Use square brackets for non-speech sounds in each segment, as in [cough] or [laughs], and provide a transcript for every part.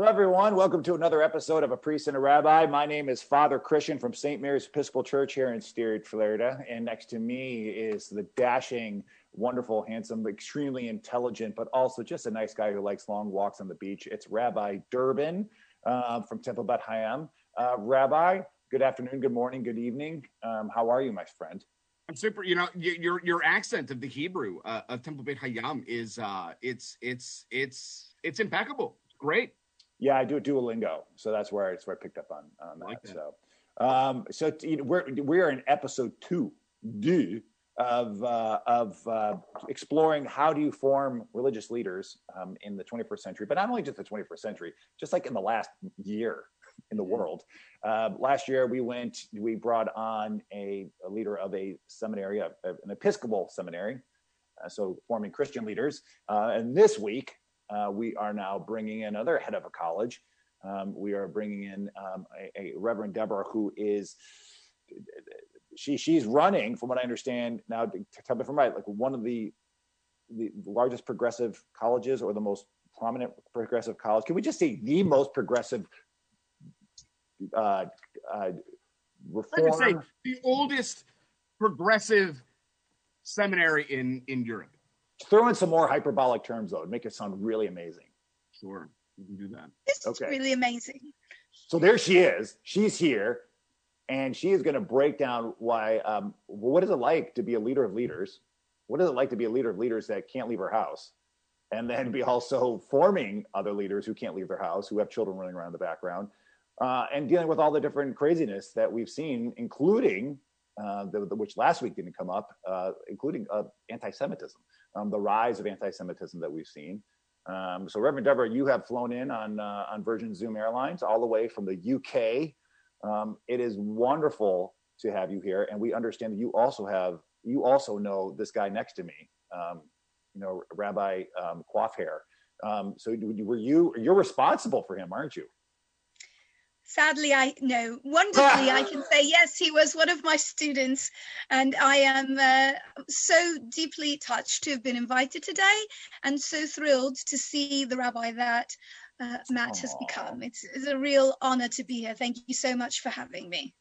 Hello, everyone. Welcome to another episode of A Priest and a Rabbi. My name is Father Christian from St. Mary's Episcopal Church here in Stuart, Florida. And next to me is the dashing, wonderful, handsome, extremely intelligent, but also just a nice guy who likes long walks on the beach. It's Rabbi Durbin uh, from Temple Bet Hayam. Uh, Rabbi, good afternoon, good morning, good evening. Um, how are you, my friend? I'm super. You know, your your accent of the Hebrew uh, of Temple Beit Hayam is uh, it's it's it's it's impeccable. Great. Yeah, I do Duolingo, so that's where it's where I picked up on, on that. Like that. So, um, so you know, we're we're in episode two, deux, of uh, of uh, exploring how do you form religious leaders um, in the 21st century, but not only just the 21st century, just like in the last year in the world. Uh, last year, we went, we brought on a, a leader of a seminary, a, a, an Episcopal seminary, uh, so forming Christian leaders. Uh, and this week, uh, we are now bringing in another head of a college. Um, we are bringing in um, a, a, Reverend Deborah who is she she's running, from what I understand now. To tell me if I'm right, like one of the the largest progressive colleges or the most prominent progressive college. Can we just say the most progressive uh, uh, reform? say the oldest progressive seminary in in Europe. Throw in some more hyperbolic terms though, and make it sound really amazing. Sure, we can do that. This okay. is really amazing. So there she is. She's here, and she is going to break down why. Um, what is it like to be a leader of leaders? What is it like to be a leader of leaders that can't leave her house? and then be also forming other leaders who can't leave their house, who have children running around in the background, uh, and dealing with all the different craziness that we've seen, including uh, the, the, which last week didn't come up, uh, including uh, anti-Semitism, um, the rise of anti-Semitism that we've seen. Um, so, Reverend Deborah, you have flown in on uh, on Virgin Zoom Airlines all the way from the UK. Um, it is wonderful to have you here, and we understand that you also have you also know this guy next to me, um, you know, Rabbi um. Um, so, were you you're responsible for him, aren't you? Sadly i no wonderfully i can say [laughs] yes he was one of my students. And i am uh, so deeply touched to have been invited today and so thrilled to see the rabbi that uh, matt Aww. has become. It's, it's, a real honor to be here. Thank you so much for having me.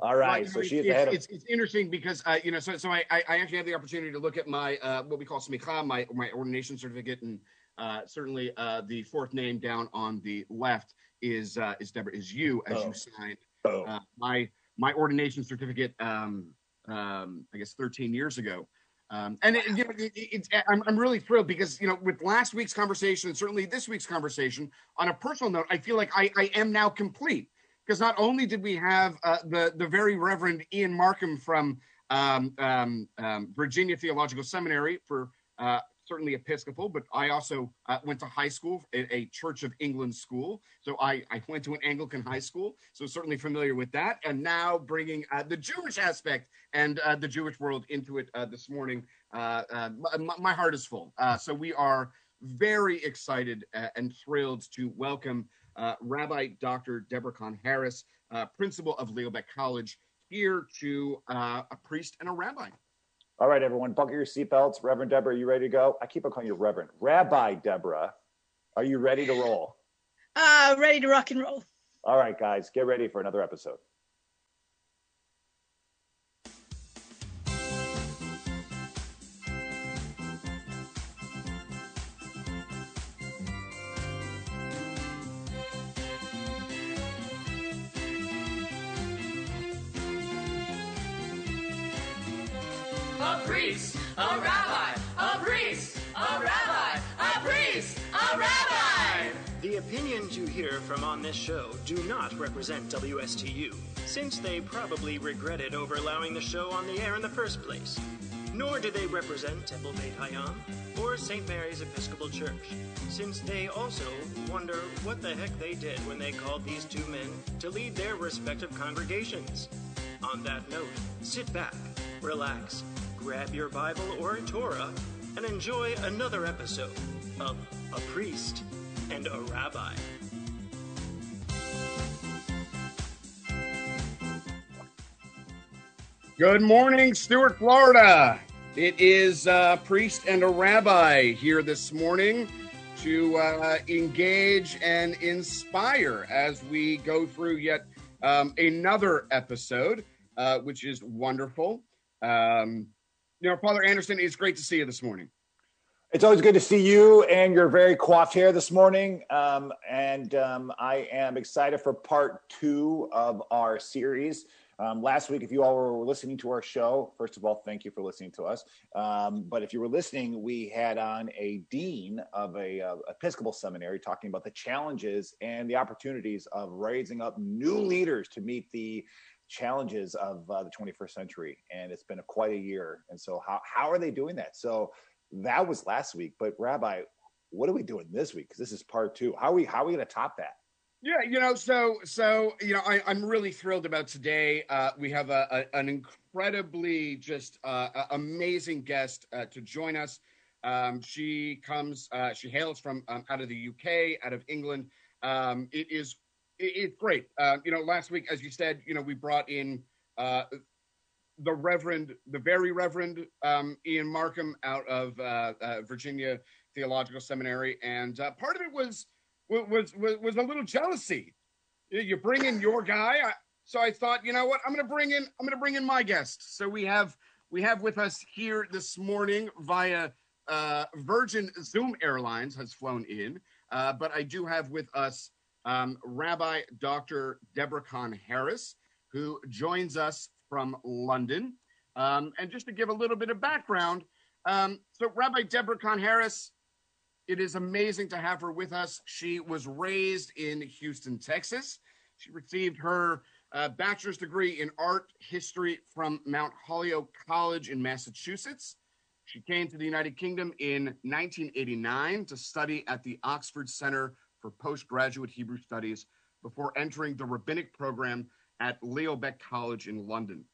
All right, so she's it's, it's, it's, interesting because uh, you know, so so I, I actually had the opportunity to look at my uh, what we call smicha, my my ordination certificate, and uh, certainly uh, the fourth name down on the left is uh, is Deborah is you as oh. you signed oh. uh, my my ordination certificate. Um, um, I guess 13 years ago. Um, and it, you know, it, it's I'm, I'm really thrilled because you know with last week's conversation and certainly this week's conversation on a personal note, I feel like I, I am now complete because not only did we have uh, the the very Reverend Ian Markham from um, um, um, Virginia Theological Seminary for uh, certainly Episcopal, but I also uh, went to high school a Church of England school. So I, I went to an Anglican high school, so certainly familiar with that. And now bringing uh, the Jewish aspect and uh, the Jewish world into it uh, this morning, uh, uh, my, my, heart is full. so we are very excited and thrilled to welcome Rabbi Dr. Deborah Kahn Harris, principal of Leo Baeck College, here to a priest and a rabbi. All right, everyone, buckle your seatbelts. Reverend Deborah, are you ready to go? I keep on calling you Reverend. Rabbi Deborah, are you ready to roll? Uh, ready to rock and roll. All right, guys, get ready for another episode. Hear from on this show do not represent WSTU, since they probably regretted over allowing the show on the air in the first place. Nor do they represent Temple Beit Hayam or St. Mary's Episcopal Church, since they also wonder what the heck they did when they called these two men to lead their respective congregations. On that note, sit back, relax, grab your Bible or a Torah and enjoy another episode of A Priest and a Rabbi. Good morning, Stuart, Florida. It is a priest and a rabbi here this morning to uh, engage and inspire as we go through yet um, another episode, uh, which is wonderful. Um, you know, Father Anderson, it's great to see you this morning. It's always good to see you and your very coiffed hair this morning. Um, and um, I am excited for part two of our series. Um, last week, if you all were listening to our show, first of all, thank you for listening to us. Um, but if you were listening, we had on a dean of a uh, Episcopal seminary talking about the challenges and the opportunities of raising up new leaders to meet the challenges of uh, the 21st century. And it's been a, quite a year. And so, how how are they doing that? So that was last week. But Rabbi, what are we doing this week? Because this is part two. How are we how are we going to top that? Yeah, you know, so so you know, I, I'm really thrilled about today. Uh, we have a, a, an incredibly just uh, amazing guest uh, to join us. Um, she comes, uh, she hails from um, out of the UK, out of England. Um, it is it, it's great. Uh, you know, last week, as you said, you know, we brought in uh, the Reverend, the very Reverend um, Ian Markham out of Virginia Theological Seminary, and part of it was was was was a little jealousy. You bring in your guy, I, so I thought, you know what, I'm going to bring in I'm going to bring in my guest. So we have we have with us here this morning via uh, Virgin Zoom Airlines has flown in, uh, but I do have with us um, Rabbi Dr. Deborah Kahn Harris, who joins us from London. Um, and just to give a little bit of background, um, so Rabbi Deborah Kahn Harris, it is amazing to have her with us. She was raised in Houston, Texas. She received her uh, bachelor's degree in art history from Mount Holyoke College in Massachusetts. She came to the United Kingdom in 1989 to study at the Oxford Center for Postgraduate Hebrew Studies before entering the rabbinic program at Leo Baeck College in London.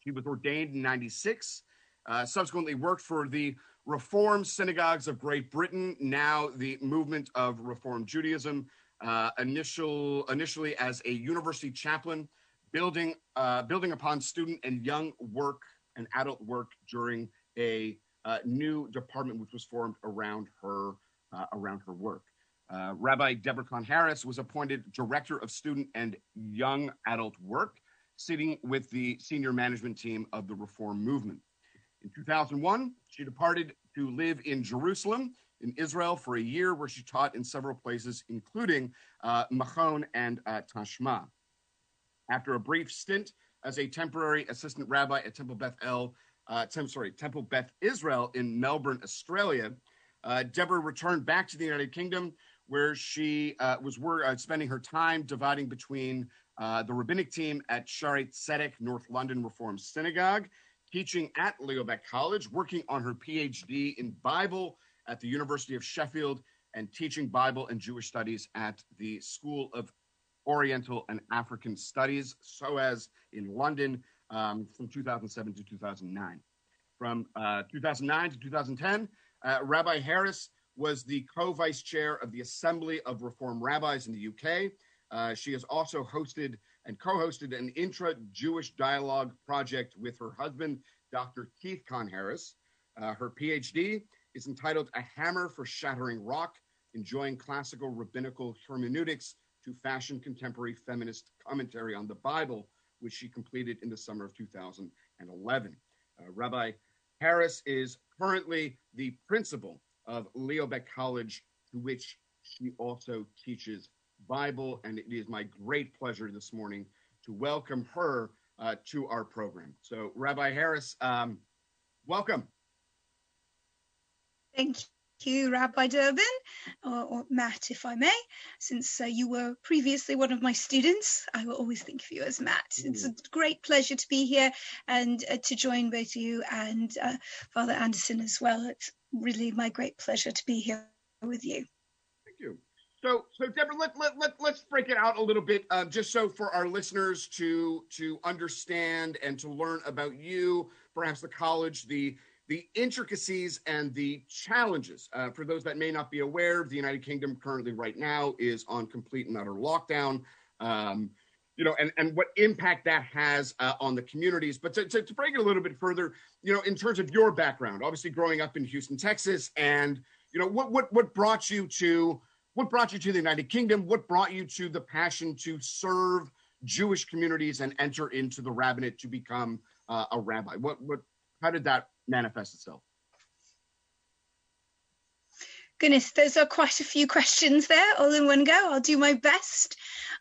She was ordained in 96, uh, subsequently worked for the Reform Synagogues of Great Britain, now the movement of Reform Judaism, uh, initial, initially as a university chaplain, building, uh, building upon student and young work and adult work during a uh, new department which was formed around her, uh, around her work. Uh, Rabbi Deborah Kahn Harris was appointed Director of Student and Young Adult Work, sitting with the senior management team of the Reform Movement. In 2001, she departed to live in Jerusalem, in Israel, for a year, where she taught in several places, including uh, Machon and uh, Tashma. After a brief stint as a temporary assistant rabbi at Temple Beth El, uh, Tem- sorry, Temple Beth Israel in Melbourne, Australia, uh, Deborah returned back to the United Kingdom, where she uh, was wor- uh, spending her time dividing between uh, the rabbinic team at Shaare Zedek North London Reform Synagogue, teaching at Leo Baeck College, working on her PhD in Bible at the University of Sheffield, and teaching Bible and Jewish studies at the School of Oriental and African Studies, SOAS in London um, from 2007 to 2009. From uh, 2009 to 2010, uh, Rabbi Harris was the co-vice chair of the Assembly of Reform Rabbis in the UK. Uh, she has also hosted and co-hosted an intra-Jewish dialogue project with her husband, Dr. Keith Kahn Harris. Uh, her PhD is entitled "A Hammer for Shattering Rock: Enjoying Classical Rabbinical Hermeneutics to Fashion Contemporary Feminist Commentary on the Bible," which she completed in the summer of 2011. Uh, Rabbi Harris is currently the principal of Leo Baeck College, to which she also teaches Bible. And it is my great pleasure this morning to welcome her uh, to our program. So, Rabbi Harris, um, welcome. Thank you, Rabbi Durbin, or, or Matt, if I may. Since uh, you were previously one of my students, I will always think of you as Matt. It's a great pleasure to be here and uh, to join both you and uh, Father Anderson as well. It's really my great pleasure to be here with you. Thank you. So, so Deborah, let, let, let, let's break it out a little bit, uh, just so for our listeners to to understand and to learn about you, perhaps the college, the the intricacies and the challenges. Uh, for those that may not be aware, the United Kingdom currently, right now, is on complete and utter lockdown. Um, you know, and, and what impact that has uh, on the communities. But to, to, to break it a little bit further, you know, in terms of your background, obviously growing up in Houston, Texas, and you know, what what what brought you to what brought you to the United Kingdom? What brought you to the passion to serve Jewish communities and enter into the rabbinate to become uh, a rabbi? What what how did that manifest itself? Goodness, those are quite a few questions there, all in one go. I'll do my best.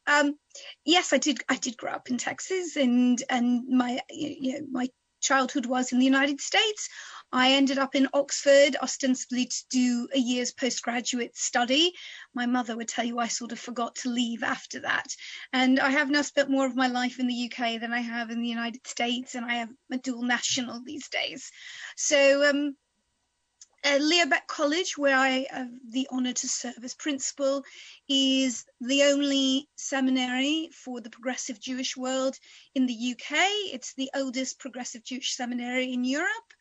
Um, yes, I did. I did grow up in Texas, and and my you know my childhood was in the United States. I ended up in Oxford, ostensibly to do a year's postgraduate study. My mother would tell you I sort of forgot to leave after that. And I have now spent more of my life in the UK than I have in the United States, and I am a dual national these days. So um, uh, College, where I have the honour to serve as principal, is the only seminary for the progressive Jewish world in the UK. It's the oldest progressive Jewish seminary in Europe,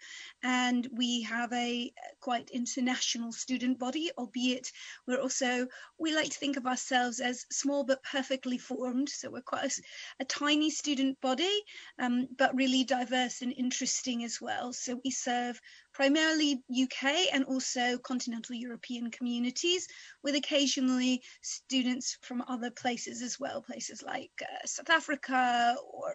and we have a quite international student body, albeit we're also, we like to think of ourselves as small but perfectly formed. So we're quite a, a tiny student body, um, but really diverse and interesting as well. So we serve primarily UK and also continental European communities, with occasionally students from other places as well, places like uh, South Africa or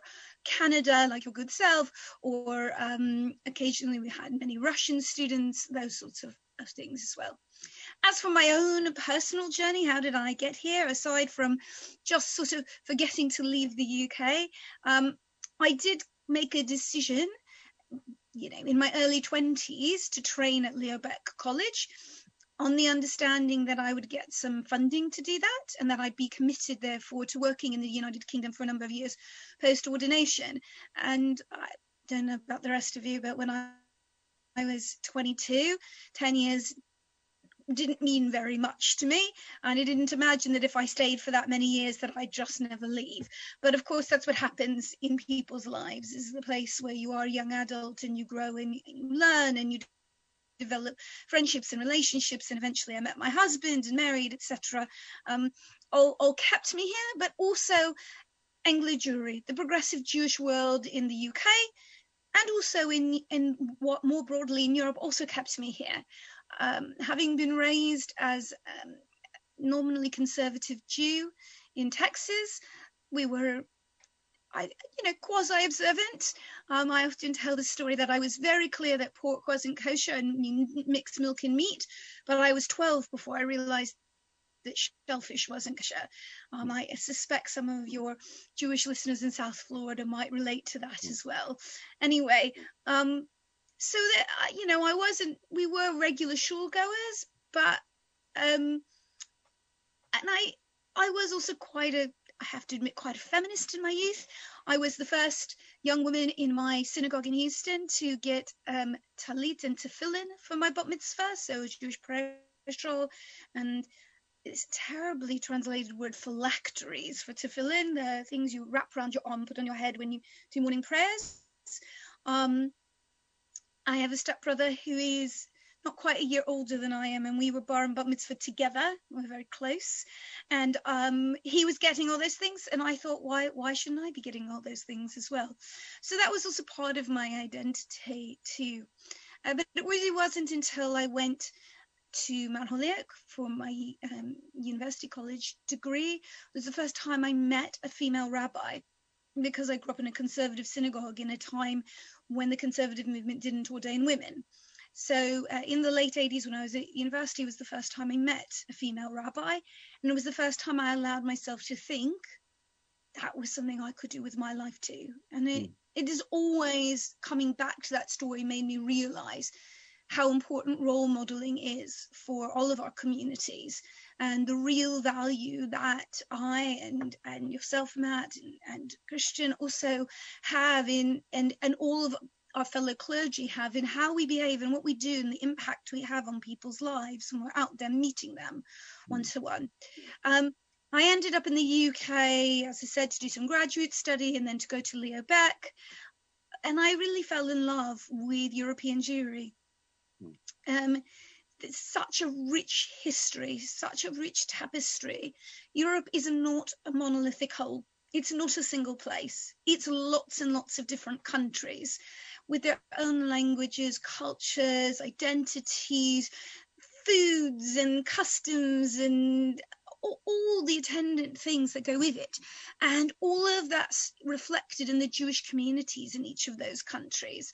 Canada, like your good self, or um, occasionally we had many Russian students, those sorts of, of things as well. As for my own personal journey, how did I get here? Aside from just sort of forgetting to leave the UK, um, I did make a decision you know, in my early 20s to train at Leo Baeck College on the understanding that I would get some funding to do that and that I'd be committed, therefore, to working in the United Kingdom for a number of years post ordination. And I don't know about the rest of you, but when I, I was 22, 10 years didn't mean very much to me and i didn't imagine that if i stayed for that many years that i'd just never leave but of course that's what happens in people's lives is the place where you are a young adult and you grow and you learn and you develop friendships and relationships and eventually i met my husband and married etc um, all, all kept me here but also Anglo Jewry, the progressive Jewish world in the UK, and also in in what more broadly in Europe also kept me here. Um, having been raised as um, nominally conservative Jew in Texas, we were, I, you know, quasi-observant. Um, I often tell the story that I was very clear that pork wasn't kosher and mixed milk and meat, but I was 12 before I realized that shellfish wasn't kosher. Um, I suspect some of your Jewish listeners in South Florida might relate to that as well. Anyway, um, so that you know i wasn't we were regular shul goers but um and i i was also quite a i have to admit quite a feminist in my youth. I was the first young woman in my synagogue in houston to get um talit and tefillin for my bat mitzvah so jewish prayer shawl and it's terribly translated word for phylacteries for tefillin the things you wrap around your arm put on your head when you do morning prayers. Um I have a stepbrother who is quite a year older than I am, and we were bar and bat mitzvah together. We are very close, and um, he was getting all those things, and I thought, why why shouldn't I be getting all those things as well? So that was also part of my identity too. Uh, but it really wasn't until I went to Mount Holyoke for my um, university college degree. It was the first time I met a female rabbi because I grew up in a conservative synagogue in a time when the conservative movement didn't ordain women. So uh, in the late 80s, when I was at university, was the first time I met a female rabbi, and it was the first time I allowed myself to think that was something I could do with my life too. And it, mm. it is always coming back to that story made me realize how important role modeling is for all of our communities and the real value that I and and yourself, Matt, and, and Christian also have in and and all of our fellow clergy have in how we behave and what we do and the impact we have on people's lives when we're out there meeting them one to one. I ended up in the UK, as I said, to do some graduate study and then to go to Leo Baeck. And I really fell in love with European Jewry. Hmm. Um, there's such a rich history, such a rich tapestry. Europe is not a monolithic whole. It's not a single place. It's lots and lots of different countries with their own languages, cultures, identities, foods and customs and all, the attendant things that go with it. And all of that's reflected in the Jewish communities in each of those countries.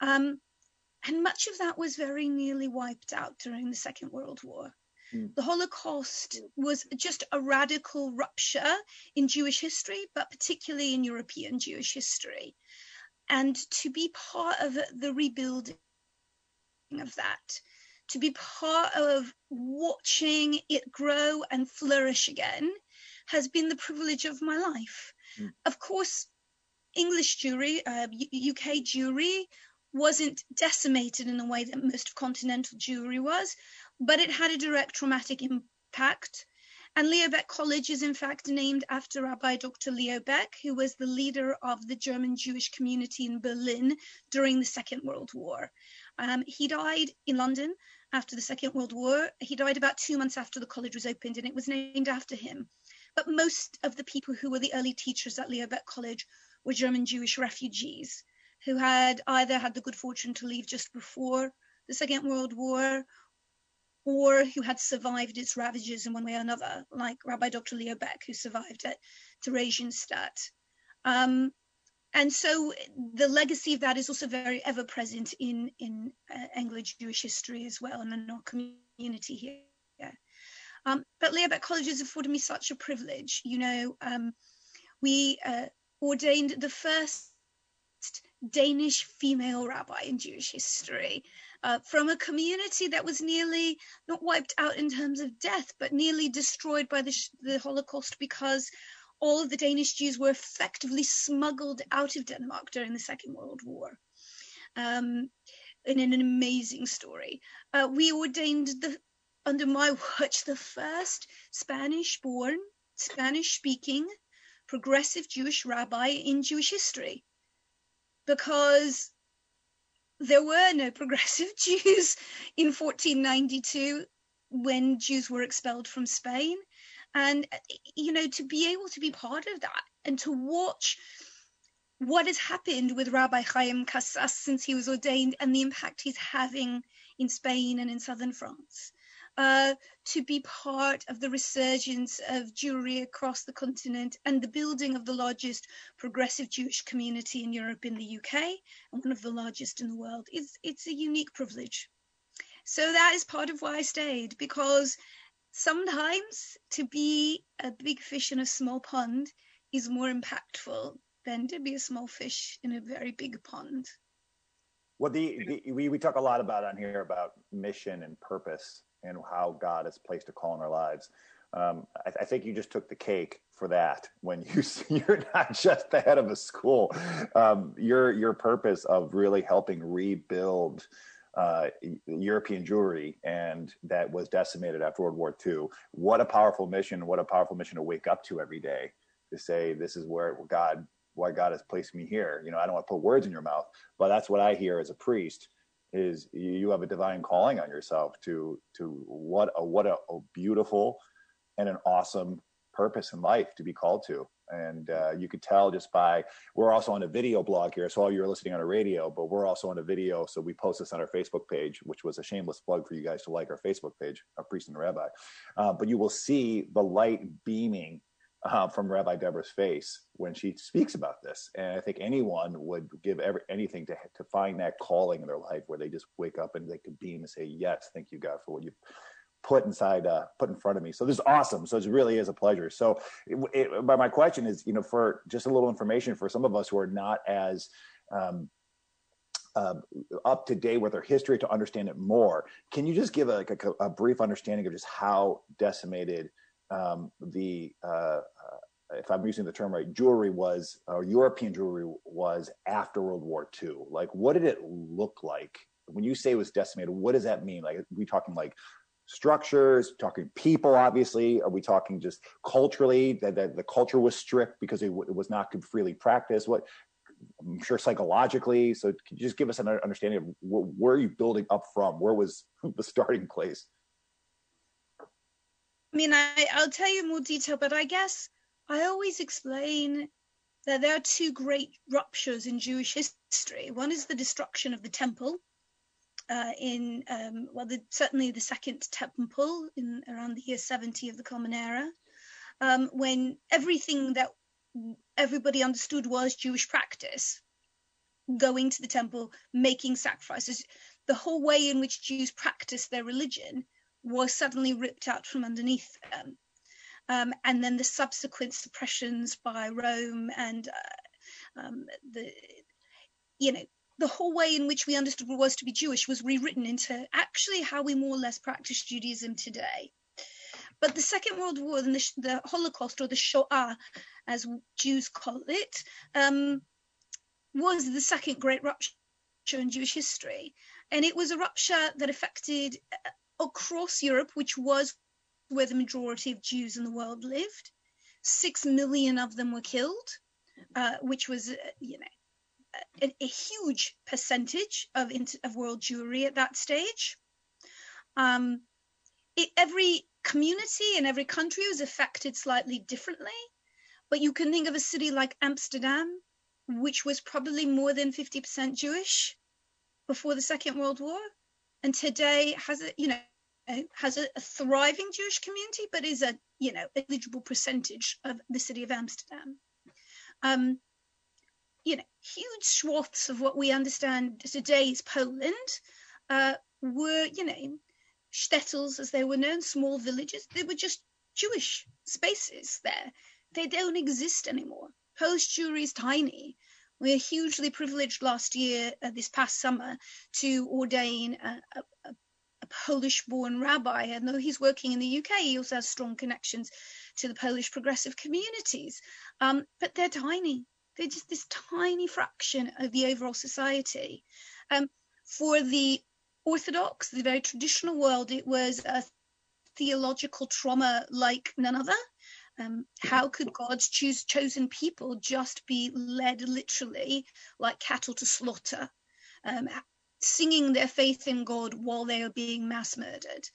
Um, and much of that was very nearly wiped out during the Second World War. Mm. The Holocaust was just a radical rupture in Jewish history, but particularly in European Jewish history. And to be part of the rebuilding of that, to be part of watching it grow and flourish again, has been the privilege of my life. Mm. Of course, English Jewry, uh, UK Jewry, wasn't decimated in the way that most of continental Jewry was, but it had a direct traumatic impact. And Leo Baeck College is in fact named after Rabbi Dr. Leo Baeck, who was the leader of the German Jewish community in Berlin during the Second World War. Um, he died in London after the Second World War. He died about two months after the college was opened, and it was named after him. But most of the people who were the early teachers at Leo Baeck College were German Jewish refugees who had either had the good fortune to leave just before the Second World War or who had survived its ravages in one way or another, like Rabbi Dr. Leo Baeck, who survived at Theresienstadt. Um, and so the legacy of that is also very ever present in in uh, Anglo Jewish history as well, and in our community here. Yeah. Um, but Leo Baeck College has afforded me such a privilege. You know, um, we uh, ordained the first Danish female rabbi in Jewish history uh, from a community that was nearly not wiped out in terms of death, but nearly destroyed by the, the Holocaust because all of the Danish Jews were effectively smuggled out of Denmark during the Second World War. Um, in an amazing story. Uh, we ordained the under my [laughs] watch the first Spanish born, Spanish speaking, progressive Jewish rabbi in Jewish history because there were no progressive [laughs] Jews in 1492 when Jews were expelled from Spain. And, you know, to be able to be part of that and to watch what has happened with Rabbi Chaim Casas since he was ordained and the impact he's having in Spain and in southern France. Uh, to be part of the resurgence of Jewry across the continent and the building of the largest progressive Jewish community in Europe in the UK and one of the largest in the world. It's, it's a unique privilege. So that is part of why I stayed because sometimes to be a big fish in a small pond is more impactful than to be a small fish in a very big pond. Well, the, the we, we talk a lot about on here about mission and purpose and how God has placed a call in our lives. Um, I, I, think you just took the cake for that when you [laughs] you're not just the head of a school. Um, your your purpose of really helping rebuild uh, European Jewry and that was decimated after World War II. What a powerful mission! What a powerful mission to wake up to every day to say this is where God why God has placed me here. You know, I don't want to put words in your mouth, but that's what I hear as a priest is you have a divine calling on yourself to to what a what a, a beautiful and an awesome purpose in life to be called to. And uh, you could tell just by we're also on a video blog here so all you're listening on a radio but we're also on a video so we post this on our facebook page which was a shameless plug for you guys to like our facebook page a priest and rabbi. Uh, but you will see the light beaming uh, from Rabbi Deborah's face when she speaks about this. And I think anyone would give every, anything to, to find that calling in their life where they just wake up and they could beam and say, yes, thank you God for what you put inside, uh, put in front of me. So this is awesome. So it really is a pleasure. So it, it, my question is, you know, for just a little information for some of us who are not as, um, uh, up to date with our history to understand it more. Can you just give a, a, a brief understanding of just how decimated um, the uh, uh, if I'm using the term right, Jewry was or European Jewry was after World War II. Like, what did it look like when you say it was decimated? What does that mean? Like, are we talking like structures, talking people? Obviously, are we talking just culturally that, that the culture was strict because it, w- it was not freely practiced? What I'm sure psychologically. So, can you just give us an understanding of wh- where are you building up from? Where was [laughs] the starting place? I mean, I, I'll tell you more detail, but I guess I always explain that there are two great ruptures in Jewish history. One is the destruction of the temple uh, in um, well, the, certainly the Second Temple in around the year 70 of the Common Era, um, when everything that everybody understood was Jewish practice, going to the temple, making sacrifices, the whole way in which Jews practiced their religion was suddenly ripped out from underneath them. Um, and then the subsequent suppressions by Rome and uh, um, the, you know, the whole way in which we understood what was to be Jewish was rewritten into actually how we more or less practice Judaism today. But the Second World War and the, the Holocaust, or the Shoah, as Jews call it, um, was the second great rupture in Jewish history. And it was a rupture that affected uh, across Europe, which was where the majority of Jews in the world lived. Six million of them were killed, uh, which was, uh, you know, a, a huge percentage of, of world Jewry at that stage. Um, it, every community in every country was affected slightly differently, but you can think of a city like Amsterdam, which was probably more than 50% Jewish before the Second World War, and today has a, you know, has a, a thriving Jewish community, but is a, you know, eligible percentage of the city of Amsterdam. Um, you know, huge swaths of what we understand today is Poland uh, were, you know, shtetls as they were known, small villages. They were just Jewish spaces there. They don't exist anymore. Polish Jewry is tiny. We are hugely privileged last year, uh, this past summer, to ordain a, a, a Polish born rabbi. And though he's working in the UK, he also has strong connections to the Polish progressive communities. Um, but they're tiny. They're just this tiny fraction of the overall society. Um, for the Orthodox, the very traditional world, it was a theological trauma like none other. Um, how could God's choose chosen people just be led literally like cattle to slaughter, um, singing their faith in God while they are being mass murdered?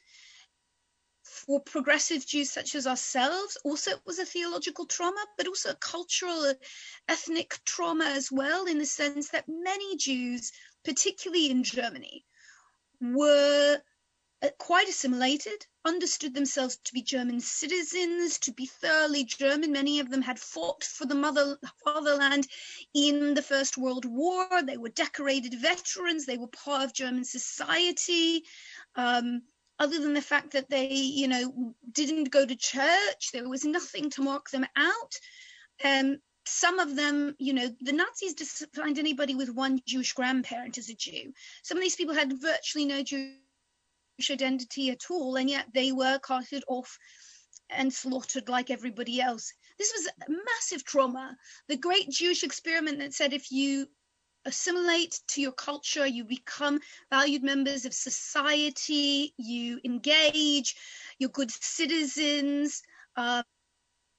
for progressive Jews such as ourselves, also it was a theological trauma, but also a cultural, ethnic trauma as well, in the sense that many Jews, particularly in Germany, were quite assimilated, understood themselves to be German citizens, to be thoroughly German. Many of them had fought for the mother fatherland in the First World War. They were decorated veterans. They were part of German society. Um, other than the fact that they, you know, didn't go to church. There was nothing to mark them out. Um, some of them, you know, the Nazis defined anybody with one Jewish grandparent as a Jew. Some of these people had virtually no Jewish identity at all, and yet they were carted off and slaughtered like everybody else. This was a massive trauma. The great Jewish experiment that said if you assimilate to your culture, you become valued members of society, you engage, you're good citizens, um,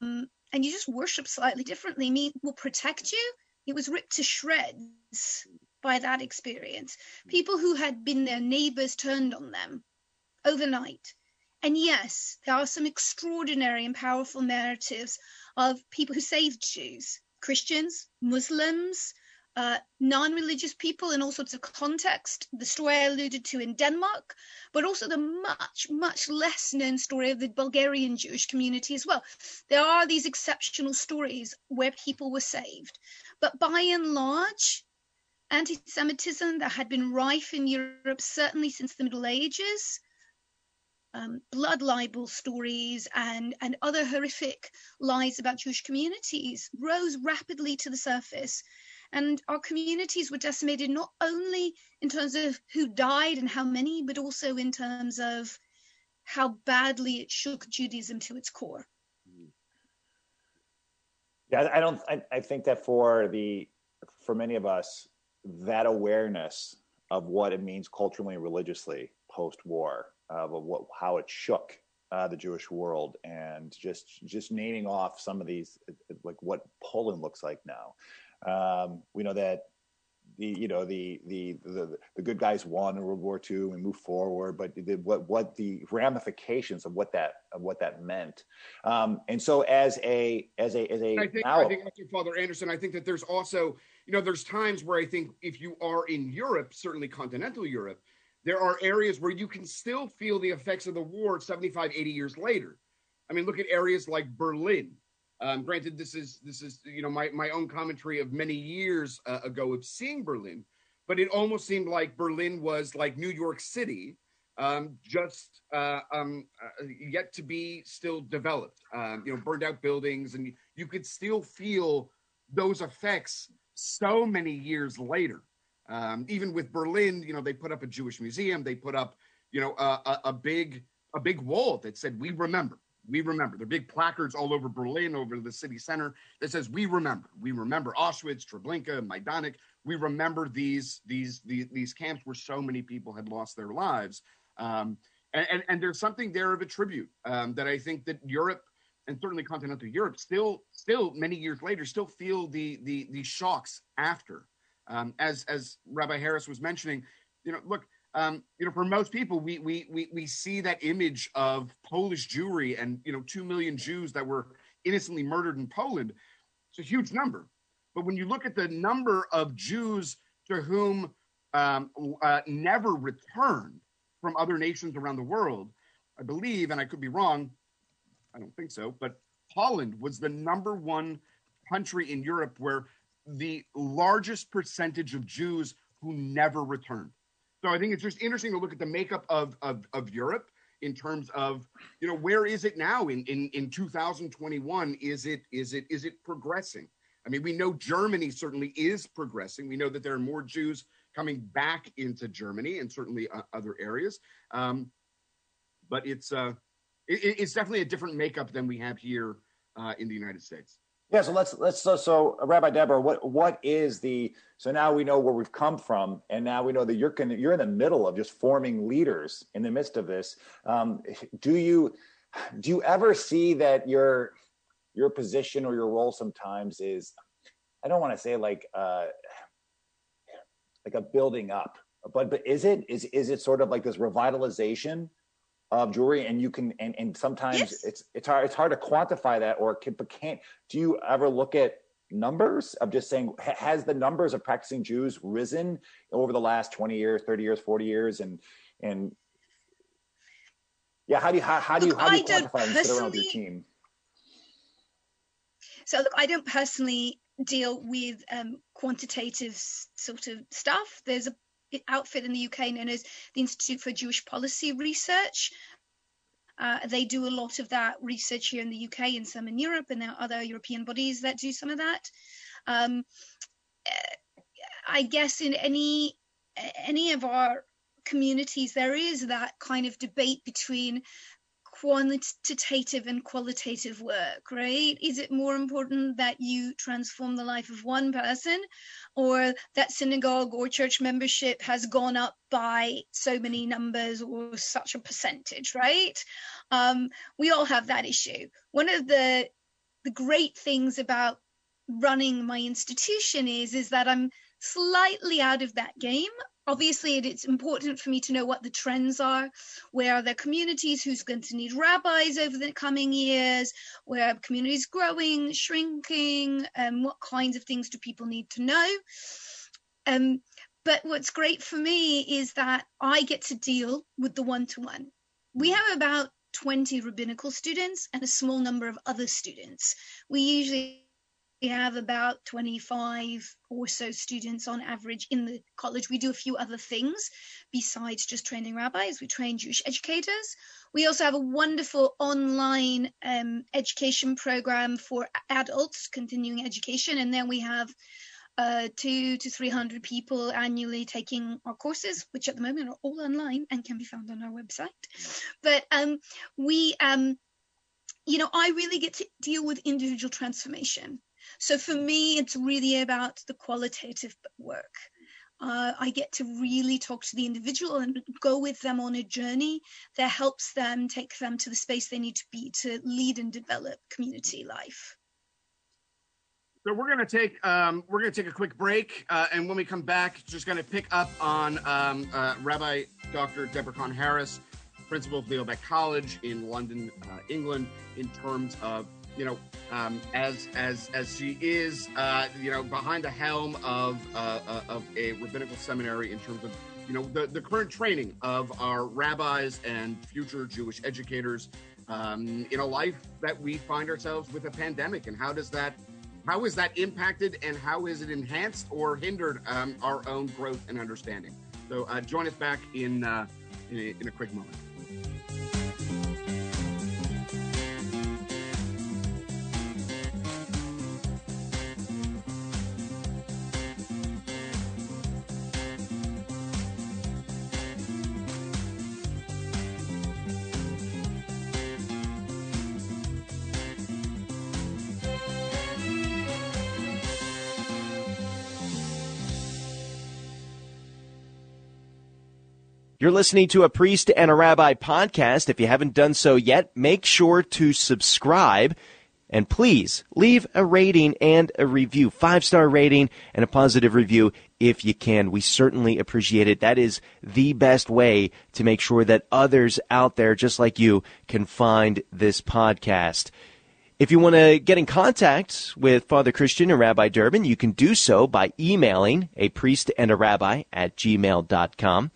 and you just worship slightly differently. Me will protect you. It was ripped to shreds by that experience. People who had been their neighbors turned on them overnight. And yes, there are some extraordinary and powerful narratives of people who saved Jews, Christians, Muslims, uh, non-religious people in all sorts of context. The story I alluded to in Denmark, but also the much, much less known story of the Bulgarian Jewish community as well. There are these exceptional stories where people were saved, but by and large, anti-Semitism that had been rife in Europe certainly since the Middle Ages. Um, blood libel stories and, and other horrific lies about Jewish communities rose rapidly to the surface and our communities were decimated not only in terms of who died and how many, but also in terms of how badly it shook Judaism to its core. Yeah, I don't. I, I think that for the for many of us, that awareness of what it means culturally and religiously post-war, of what how it shook uh, the Jewish world, and just just naming off some of these, like what Poland looks like now, um, we know that the you know the, the the the good guys won in World War II and moved forward, but the, what what the ramifications of what that of what that meant. Um, and so as a as a as a I think now, I think Father Anderson. I think that there's also you know there's times where I think if you are in Europe, certainly continental Europe, there are areas where you can still feel the effects of the war 75, 80 years later. I mean, look at areas like Berlin. Um, granted, this is this is you know my my own commentary of many years uh, ago of seeing Berlin, but it almost seemed like Berlin was like New York City, um, just uh, um, uh, yet to be still developed. Um, you know, burned out buildings, and you, you could still feel those effects so many years later. Um, even with Berlin, you know, they put up a Jewish museum. They put up, you know, a, a, a big a big wall that said "We remember." We remember. There are big placards all over Berlin, over the city center that says "We remember." We remember Auschwitz, Treblinka, Majdanek. We remember these these these, these camps where so many people had lost their lives. Um, and, and, and there's something there of a tribute um, that I think that Europe and certainly continental Europe still still many years later still feel the the the shocks after. Um, as as Rabbi Harris was mentioning, you know, look, um, you know, for most people, we we we we see that image of Polish Jewry and you know two million Jews that were innocently murdered in Poland. It's a huge number, but when you look at the number of Jews to whom um, uh, never returned from other nations around the world, I believe, and I could be wrong, I don't think so, but Holland was the number one country in Europe where the largest percentage of Jews who never returned. So I think it's just interesting to look at the makeup of, of, of Europe in terms of, you know, where is it now in, in, in 2021? Is it is it is it progressing? I mean, we know Germany certainly is progressing. We know that there are more Jews coming back into Germany and certainly uh, other areas. Um, but it's uh, it, it's definitely a different makeup than we have here uh, in the United States. Yeah, so let's let's so, so Rabbi Deborah, what what is the so now we know where we've come from, and now we know that you're you're in the middle of just forming leaders in the midst of this. Um, do you do you ever see that your your position or your role sometimes is I don't want to say like uh, like a building up, but but is it is is it sort of like this revitalization of Jewry and you can and, and sometimes yes. it's it's hard it's hard to quantify that or can, but can't do you ever look at numbers of just saying has the numbers of practicing Jews risen over the last 20 years 30 years 40 years? And and yeah how do you how, how do you how do you quantify and sit around your team? So look I don't personally deal with um, quantitative sort of stuff. There's a outfit in the UK known as the Institute for Jewish Policy Research. Uh, they do a lot of that research here in the UK and some in Europe, and there are other European bodies that do some of that. Um, I guess in any any of our communities, there is that kind of debate between quantitative and qualitative work, right? Is it more important that you transform the life of one person or that synagogue or church membership has gone up by so many numbers or such a percentage, right? Um, we all have that issue. One of the the great things about running my institution is is that I'm slightly out of that game obviously it's important for me to know what the trends are. Where are the communities who's going to need rabbis over the coming years? Where are communities growing shrinking? And um, what kinds of things do people need to know? Um, but what's great for me is that i get to deal with the one-to-one. We have about 20 rabbinical students and a small number of other students. We usually we have about 25 or so students on average in the college. We do a few other things besides just training rabbis. We train Jewish educators. We also have a wonderful online um, education program for adults, continuing education. And then we have uh, two to 300 people annually taking our courses, which at the moment are all online and can be found on our website. But um, we, um, you know, I really get to deal with individual transformation. So for me, it's really about the qualitative work. Uh, I get to really talk to the individual and go with them on a journey that helps them take them to the space they need to be to lead and develop community life. So we're to take um, we're to take a quick break, uh, and when we come back, just to pick up on um, uh, Rabbi Dr. Deborah Kahn Harris, principal of Leo Baeck College in London, uh, England, in terms of you know, um, as as as she is, uh, you know, behind the helm of uh, uh, of a rabbinical seminary in terms of you know, the, the current training of our rabbis and future Jewish educators um, in a life that we find ourselves with a pandemic, and how does that how is that impacted and how is it enhanced or hindered um, our own growth and understanding? So uh, join us back in, uh, in, in a quick moment. You're listening to a Priest and a Rabbi podcast. If you haven't done so yet, make sure to subscribe. And please leave a rating and a review, five star rating and a positive review if you can. We certainly appreciate it. That is the best way to make sure that others out there, just like you, can find this podcast. If you want to get in contact with Father Christian and Rabbi Durbin, you can do so by emailing a priest and a rabbi at gmail.com.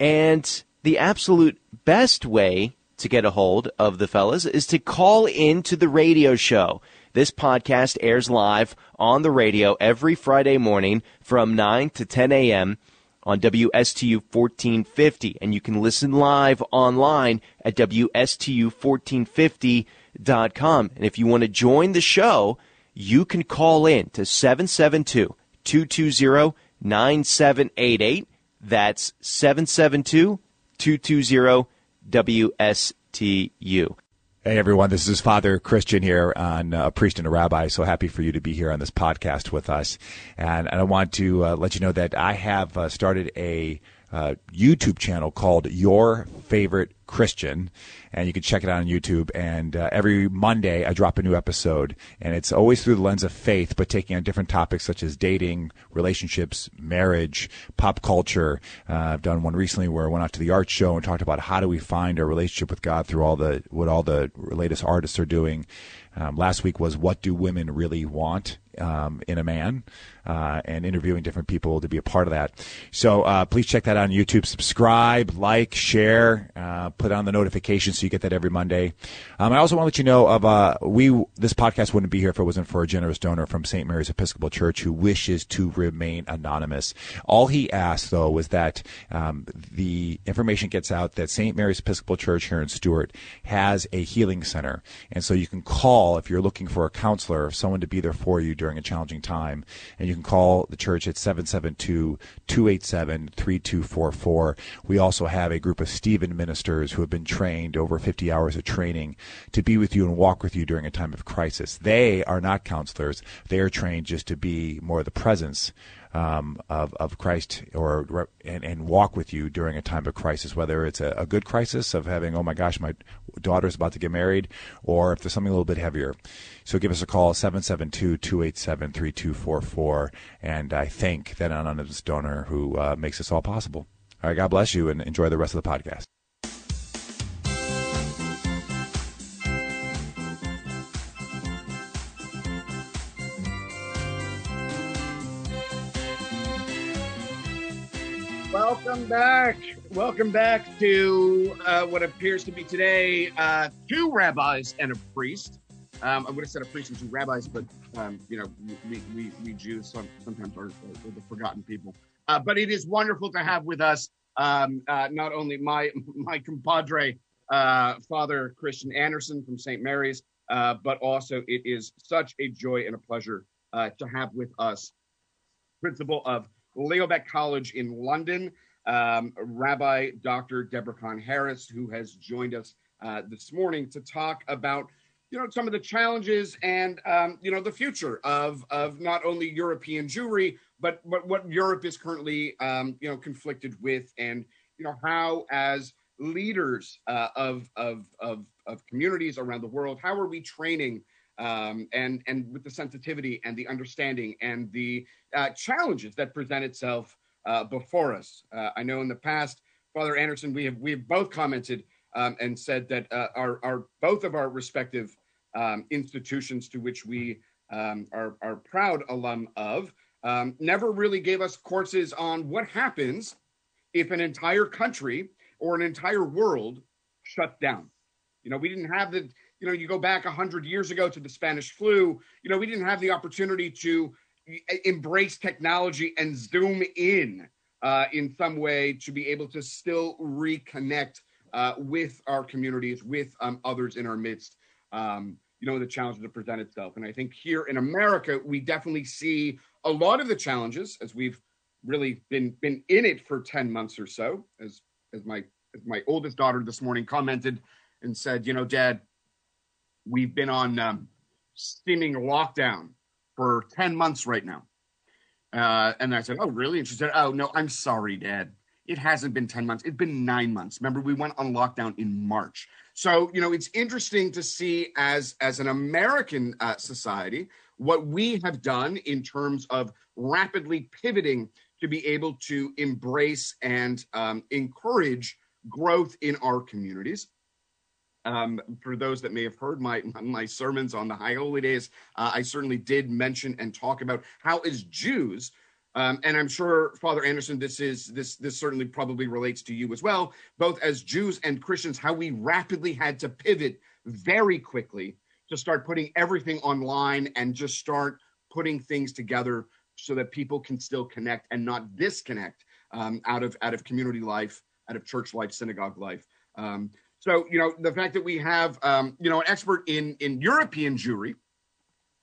And the absolute best way to get a hold of the fellas is to call in to the radio show. This podcast airs live on the radio every Friday morning from 9 to 10 a.m. on WSTU 1450. And you can listen live online at WSTU1450.com. And if you want to join the show, you can call in to 772 220 9788. That's 772 220 WSTU. Hey everyone, this is Father Christian here on uh, Priest and a Rabbi. So happy for you to be here on this podcast with us. And, and I want to uh, let you know that I have uh, started a uh, YouTube channel called Your Favorite Christian, and you can check it out on YouTube. And uh, every Monday, I drop a new episode, and it's always through the lens of faith, but taking on different topics such as dating, relationships, marriage, pop culture. Uh, I've done one recently where I went out to the art show and talked about how do we find our relationship with God through all the what all the latest artists are doing. Um, last week was what do women really want um, in a man, uh, and interviewing different people to be a part of that. So uh, please check that out on YouTube. Subscribe, like, share, uh, put on the notifications so you get that every Monday. Um, I also want to let you know of uh, we this podcast wouldn't be here if it wasn't for a generous donor from St. Mary's Episcopal Church who wishes to remain anonymous. All he asked though was that um, the information gets out that St. Mary's Episcopal Church here in Stuart has a healing center, and so you can call if you're looking for a counselor, or someone to be there for you during a challenging time, and you can call the church at 772-287-3244. We also have a group of Stephen ministers who have been trained over 50 hours of training to be with you and walk with you during a time of crisis. They are not counselors. They are trained just to be more the presence um, of, of Christ or and, and walk with you during a time of crisis, whether it's a, a good crisis of having, oh my gosh, my daughter's about to get married, or if there's something a little bit heavier. So give us a call, 772-287-3244. And I thank that anonymous donor who uh, makes this all possible. All right, God bless you and enjoy the rest of the podcast. Welcome back. Welcome back to uh, what appears to be today uh, two rabbis and a priest. Um, I would have said a priest and two rabbis, but um, you know we, we, we Jews sometimes are, are the forgotten people. Uh, but it is wonderful to have with us um, uh, not only my [laughs] my compadre uh, Father Christian Anderson from St. Mary's, uh, but also it is such a joy and a pleasure to have with us principal of Leo Baeck College in London, Rabbi Dr. Deborah Kahn Harris, who has joined us uh, this morning to talk about you know some of the challenges and um, you know the future of of not only European Jewry, but but what Europe is currently um, you know conflicted with, and you know how as leaders uh, of, of of of communities around the world, how are we training um, and and with the sensitivity and the understanding and the uh, challenges that present itself uh, before us. Uh, I know in the past, Father Anderson, we have we have both commented um, and said that uh, our our both of our respective um, institutions to which we um, are are proud alum of um, never really gave us courses on what happens if an entire country or an entire world shut down. You know, we didn't have the, you know, you go back 100 years ago to the Spanish flu, you know, we didn't have the opportunity to embrace technology and zoom in uh, in some way to be able to still reconnect uh, with our communities, with um, others in our midst. Um, you know, the challenges that present itself. And I think here in America, we definitely see a lot of the challenges as we've really been been in it for 10 months or so, as as my as my oldest daughter this morning commented and said, you know, Dad, we've been on um, steaming lockdown for 10 months right now. Uh, and I said, Oh, really? And she said, Oh, no, I'm sorry, Dad. It hasn't been 10 months. It's been nine months. Remember, we went on lockdown in March. So, you know, it's interesting to see as, as an American uh, society what we have done in terms of rapidly pivoting to be able to embrace and um, encourage growth in our communities. Um, for those that may have heard my my sermons on the high holy days, uh, I certainly did mention and talk about how as Jews, um, and I'm sure Father Anderson, this is this this certainly probably relates to you as well. Both as Jews and Christians, how we rapidly had to pivot very quickly to start putting everything online and just start putting things together so that people can still connect and not disconnect um, out of out of community life, out of church life, synagogue life. Um, so, you know, the fact that we have, um, you know, an expert in in European Jewry,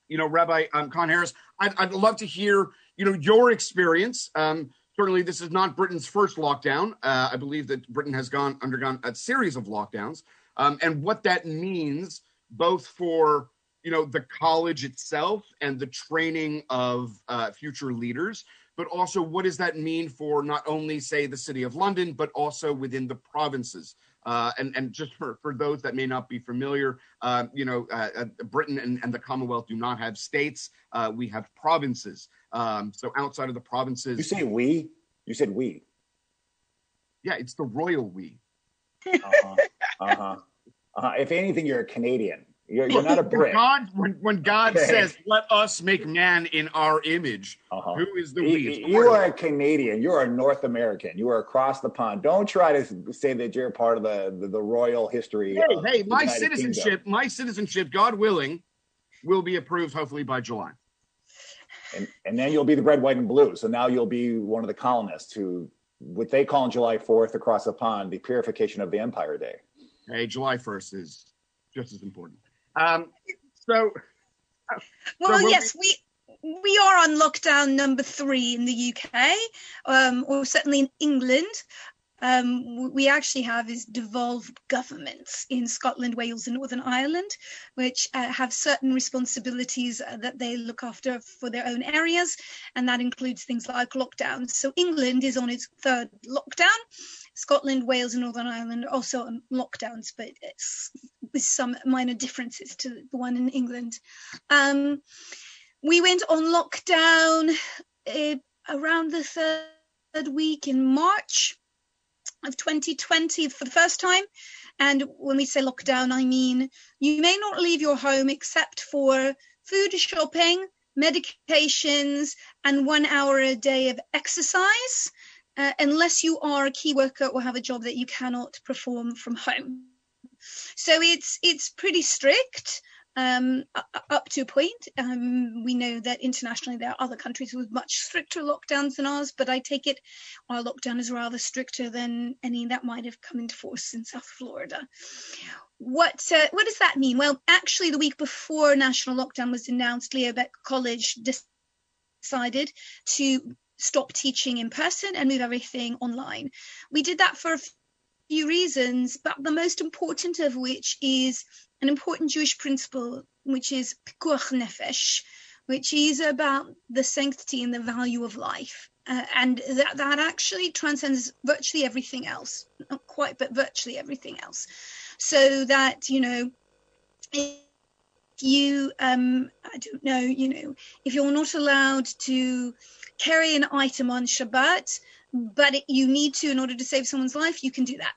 you know, Rabbi um, Kahn Harris, I'd, I'd love to hear, you know, your experience. Um, certainly, this is not Britain's first lockdown. Uh, I believe that Britain has gone undergone a series of lockdowns, um, and what that means both for you know the college itself and the training of uh, future leaders but also what does that mean for not only say the city of london but also within the provinces uh, and, and just for, for those that may not be familiar, uh, you know, uh, uh, Britain and, and, the Commonwealth do not have states. Uh, we have provinces. Um, so outside of the provinces. You say we? You said we. Yeah, it's the royal we. Uh-huh. Uh-huh. uh-huh. If anything, you're a Canadian. You're, you're not a Brit. God, when, when God okay. says, "Let us make man in our image," uh-huh. who is the we? You are a Canadian. You are a North American. You are across the pond. Don't try to say that you're part of the the, the royal history. Hey, hey, my citizenship, Kingdom. my citizenship, God willing, will be approved hopefully by July. And and then you'll be the red, white, and blue. So now you'll be one of the colonists who, what they call on July Fourth across the pond, the purification of the Empire Day. Hey, July first is just as important. Um, so, well, so yes, we we are on lockdown number three in the UK, um, or certainly in England. Um, we actually have is devolved governments in Scotland, Wales, and Northern Ireland, which uh, have certain responsibilities uh, that they look after for their own areas, and that includes things like lockdowns. So England is on its third lockdown. Scotland, Wales, and Northern Ireland are also on lockdowns, but it's with some minor differences to the one in England. Um, we went on lockdown uh, around the third week in March of 2020 for the first time. And when we say lockdown, I mean you may not leave your home except for food shopping, medications, and one hour a day of exercise, uh, unless you are a key worker or have a job that you cannot perform from home. So it's it's pretty strict um, up to a point. Um, we know that internationally there are other countries with much stricter lockdowns than ours, but I take it our lockdown is rather stricter than any that might have come into force in South Florida. What uh, what does that mean? Well, actually, the week before national lockdown was announced, Leo Baeck College decided to stop teaching in person and move everything online. We did that for a few reasons, but the most important of which is an important Jewish principle, which is pikuach nefesh, which is about the sanctity and the value of life. Uh, and that, that actually transcends virtually everything else. Not quite, but virtually everything else. So that, you know, if you, um, I don't know, you know, if you're not allowed to carry an item on Shabbat, but it, you need to in order to save someone's life, you can do that.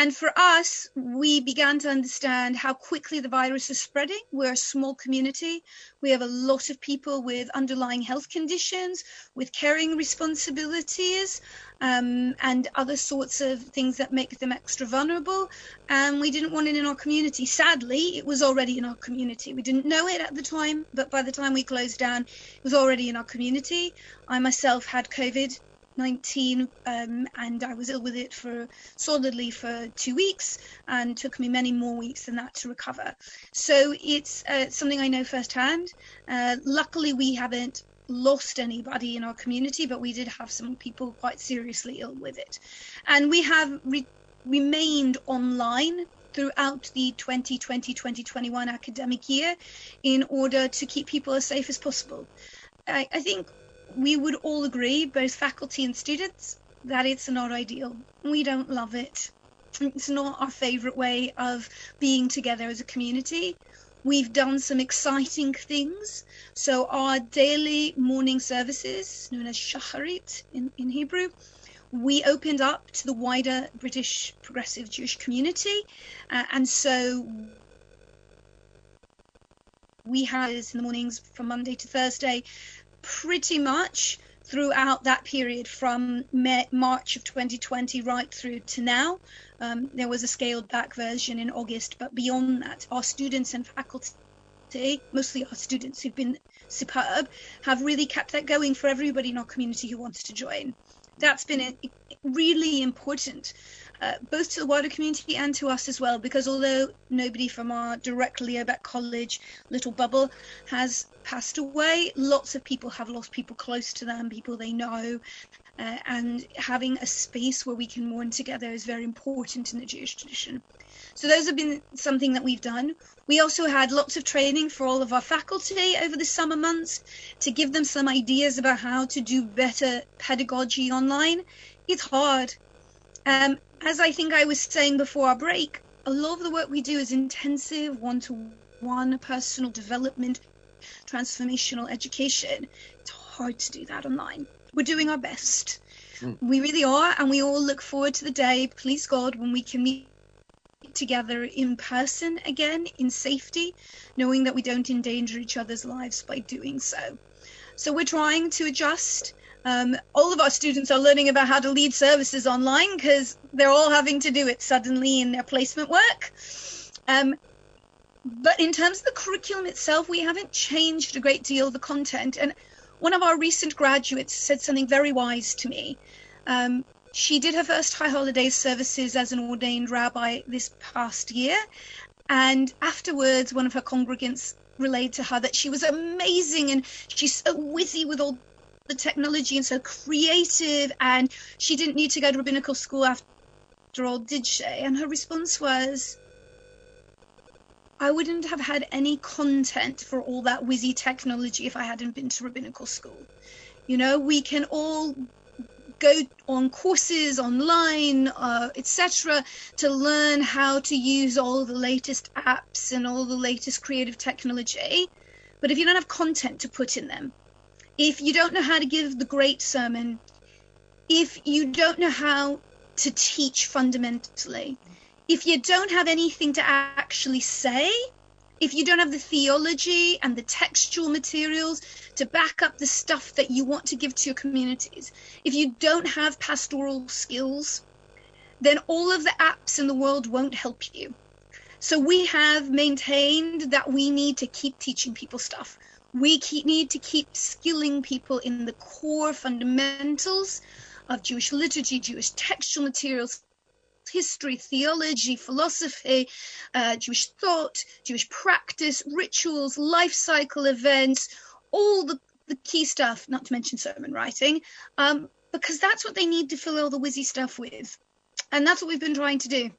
And for us, we began to understand how quickly the virus is spreading. We're a small community. We have a lot of people with underlying health conditions, with caring responsibilities, um, and other sorts of things that make them extra vulnerable. And we didn't want it in our community. Sadly, it was already in our community. We didn't know it at the time, but by the time we closed down, it was already in our community. I myself had COVID 19 um, and I was ill with it for solidly for two weeks and took me many more weeks than that to recover. So it's uh, something I know firsthand. Uh, luckily, we haven't lost anybody in our community, but we did have some people quite seriously ill with it. And we have re- remained online throughout the 2020-2021 academic year in order to keep people as safe as possible. I, I think we would all agree, both faculty and students, that it's not ideal. We don't love it. It's not our favorite way of being together as a community. We've done some exciting things. So our daily morning services, known as shacharit in, in Hebrew, we opened up to the wider British progressive Jewish community. Uh, and so we have in the mornings from Monday to Thursday pretty much throughout that period from May, March of 2020 right through to now. Um, there was a scaled back version in August, but beyond that, our students and faculty, mostly our students who've been superb, have really kept that going for everybody in our community who wants to join. That's been a, really important uh, both to the wider community and to us as well, because although nobody from our direct Leo Baeck College little bubble has passed away, lots of people have lost people close to them, people they know, uh, and having a space where we can mourn together is very important in the Jewish tradition. So those have been something that we've done. We also had lots of training for all of our faculty over the summer months to give them some ideas about how to do better pedagogy online. It's hard. Um, as I think I was saying before our break, a lot of the work we do is intensive, one to one personal development, transformational education. It's hard to do that online. We're doing our best. Mm. We really are, and we all look forward to the day, please God, when we can meet together in person again in safety, knowing that we don't endanger each other's lives by doing so. So we're trying to adjust um, all of our students are learning about how to lead services online because they're all having to do it suddenly in their placement work. Um, but in terms of the curriculum itself, we haven't changed a great deal of the content. And one of our recent graduates said something very wise to me. Um, she did her first high holidays services as an ordained rabbi this past year. And afterwards, one of her congregants relayed to her that she was amazing and she's so witty with all the technology and so creative, and she didn't need to go to rabbinical school after all, did she? And her response was, I wouldn't have had any content for all that whizzy technology if I hadn't been to rabbinical school. You know, we can all go on courses online, uh, etc., to learn how to use all the latest apps and all the latest creative technology. But if you don't have content to put in them, if you don't know how to give the great sermon, if you don't know how to teach fundamentally, if you don't have anything to actually say, if you don't have the theology and the textual materials to back up the stuff that you want to give to your communities, if you don't have pastoral skills, then all of the apps in the world won't help you. So we have maintained that we need to keep teaching people stuff we keep, need to keep skilling people in the core fundamentals of Jewish liturgy, Jewish textual materials, history, theology, philosophy, uh, Jewish thought, Jewish practice, rituals, life cycle events, all the, the key stuff, not to mention sermon writing, um, because that's what they need to fill all the whizzy stuff with. And that's what we've been trying to do.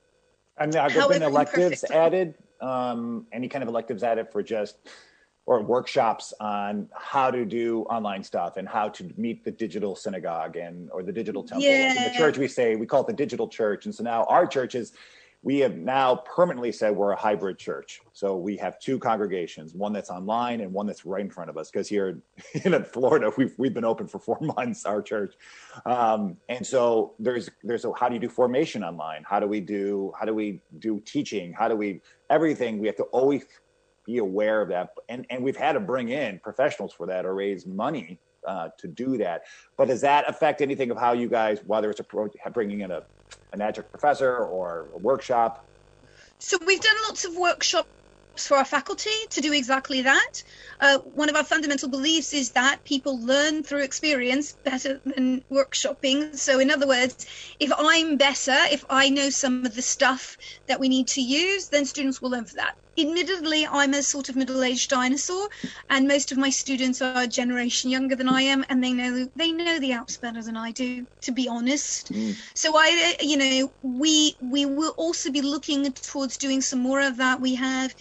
And have there been electives added? Um, any kind of electives added for just or workshops on how to do online stuff and how to meet the digital synagogue and or the digital temple. Yeah. In the church, we say we call it the digital church, and so now our church is we have now permanently said we're a hybrid church. So we have two congregations, one that's online and one that's right in front of us. Because here [laughs] in Florida, we've we've been open for four [laughs] months, our church, um, and so there's there's a how do you do formation online? How do we do how do we do teaching? How do we everything? We have to always be aware of that, and and we've had to bring in professionals for that or raise money uh, to do that. But does that affect anything of how you guys, whether it's a, bringing in a an adjunct professor or a workshop? So we've done lots of workshops for our faculty to do exactly that. Uh, one of our fundamental beliefs is that people learn through experience better than workshopping. So, in other words, if I'm better, if I know some of the stuff that we need to use, then students will learn for that admittedly, I'm a sort of middle-aged dinosaur, and most of my students are a generation younger than I am, and they know they know the Alps better than I do, to be honest. Mm. So I, you know, we we will also be looking towards doing some more of that. We have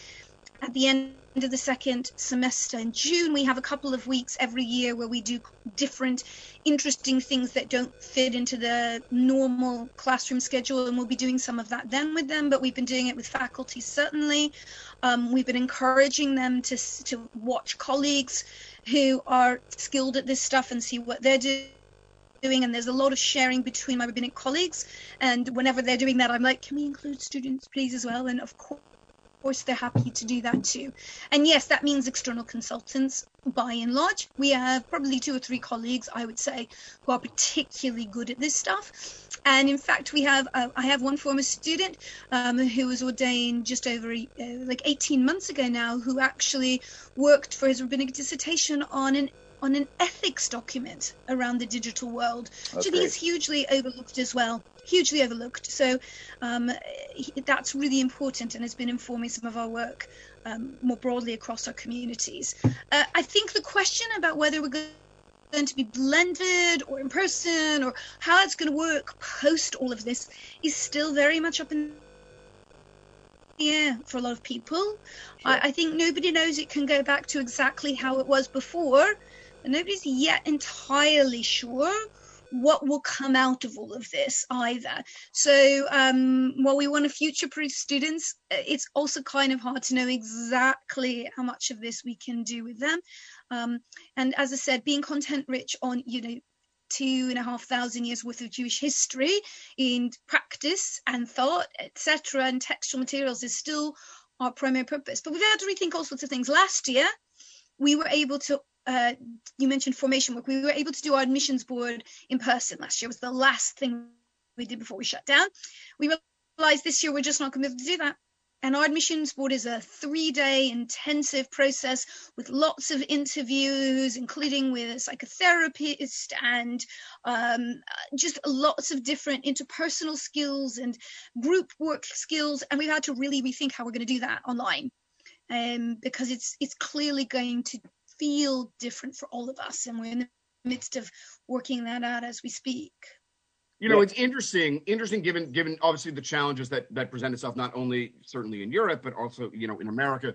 at the end of the second semester in June, we have a couple of weeks every year where we do different interesting things that don't fit into the normal classroom schedule, and we'll be doing some of that then with them. But we've been doing it with faculty certainly. Um, we've been encouraging them to to watch colleagues who are skilled at this stuff and see what they're doing doing. And there's a lot of sharing between my rabbinic colleagues. And whenever they're doing that i'm like can we include students please as well? And of course course they're happy to do that too. And yes, that means external consultants by and large. We have probably two or three colleagues, I would say, who are particularly good at this stuff. And in fact, we have uh, I have one former student um, who was ordained just over uh, like 18 months ago now, who actually worked for his rabbinic dissertation on an on an ethics document around the digital world, which I think is hugely overlooked as well. Hugely overlooked. So um, that's really important and has been informing some of our work um, more broadly across our communities. Uh, I think the question about whether we're going to be blended or in person or how it's going to work post all of this is still very much up in the air for a lot of people. Sure. I, I, think nobody knows it can go back to exactly how it was before and nobody's yet entirely sure what will come out of all of this either. So um, while we want to future-proof students, uh, it's also kind of hard to know exactly how much of this we can do with them. Um, and as I said, being content-rich on you know two and a half thousand years worth of Jewish history in practice and thought, etc., and textual materials is still our primary purpose. But we've had to rethink all sorts of things. Last year, we were able to uh, you mentioned formation work. We were able to do our admissions board in person last year. It was the last thing we did before we shut down. We realized this year we're just not going to be able to do that. And our admissions board is a three day intensive process with lots of interviews, including with a psychotherapist and um, just lots of different interpersonal skills and group work skills. And we've had to really rethink how we're going to do that online. Um, because it's it's clearly going to feel different for all of us and we're in the midst of working that out as we speak you know yeah. it's interesting interesting given given obviously the challenges that that present itself not only certainly in europe but also you know in america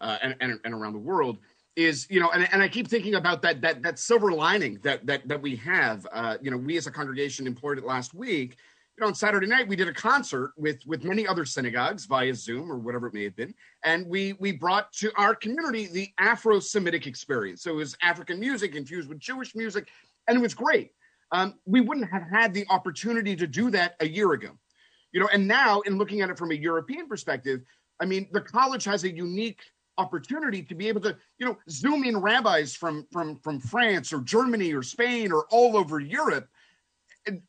uh, and, and, and around the world is you know and, and i keep thinking about that that that silver lining that that that we have uh, you know we as a congregation employed it last week you know, on Saturday night we did a concert with with many other synagogues via Zoom or whatever it may have been, and we we brought to our community the Afro-Semitic experience. So it was African music infused with Jewish music, and it was great. Um, we wouldn't have had the opportunity to do that a year ago, you know. And now, in looking at it from a European perspective, I mean, the college has a unique opportunity to be able to, you know, zoom in rabbis from from from France or Germany or Spain or all over Europe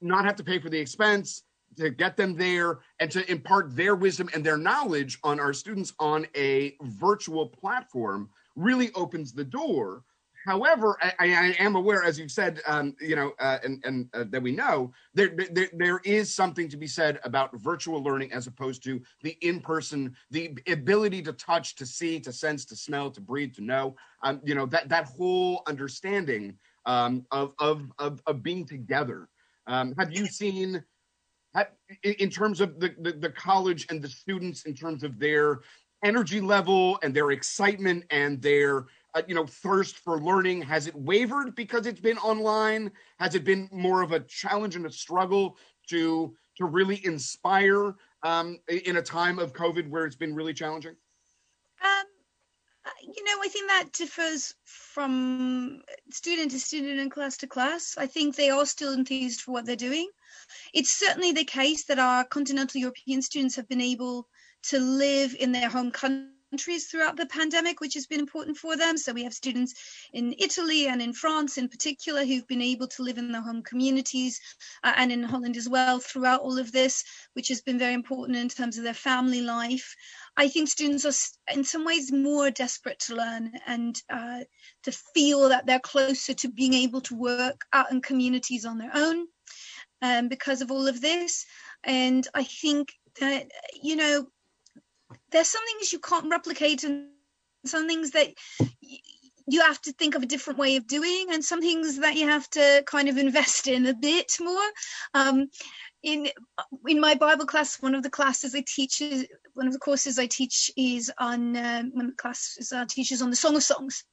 not have to pay for the expense to get them there and to impart their wisdom and their knowledge on our students on a virtual platform really opens the door. However, I, I am aware, as you've said, um, you know, uh, and, and uh, that we know, there, there there is something to be said about virtual learning as opposed to the in-person, the ability to touch, to see, to sense, to smell, to breathe, to know. Um, you know, that that whole understanding um, of, of of of being together um, have you seen, have, in terms of the, the, the college and the students, in terms of their energy level and their excitement and their uh, you know thirst for learning has it wavered because it's been online has it been more of a challenge and a struggle to to really inspire um, in a time of COVID where it's been really challenging? You know, I think that differs from student to student and class to class. I think they are still enthused for what they're doing. It's certainly the case that our continental European students have been able to live in their home countries throughout the pandemic, which has been important for them. So we have students in Italy and in France in particular who've been able to live in their home communities uh, and in Holland as well throughout all of this, which has been very important in terms of their family life. I think students are in some ways more desperate to learn and uh, to feel that they're closer to being able to work out in communities on their own um, because of all of this. And I think that, you know, there's some things you can't replicate and some things that you have to think of a different way of doing and some things that you have to kind of invest in a bit more um, in in my bible class one of the classes i teach is one of the courses i teach is on um, one of the classes uh, teaches on the song of songs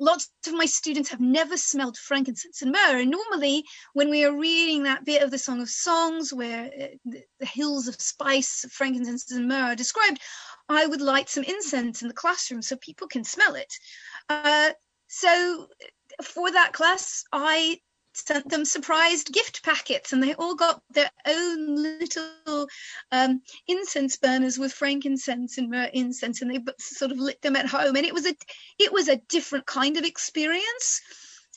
lots of my students have never smelled frankincense and myrrh. And normally, when we are reading that bit of the Song of Songs, where uh, the, the hills of spice, frankincense, and myrrh are described, I would light some incense in the classroom so people can smell it. Uh, so for that class, I sent them surprised gift packets and they all got their own little um, incense burners with frankincense and myrrh incense and they sort of lit them at home and it was a it was a different kind of experience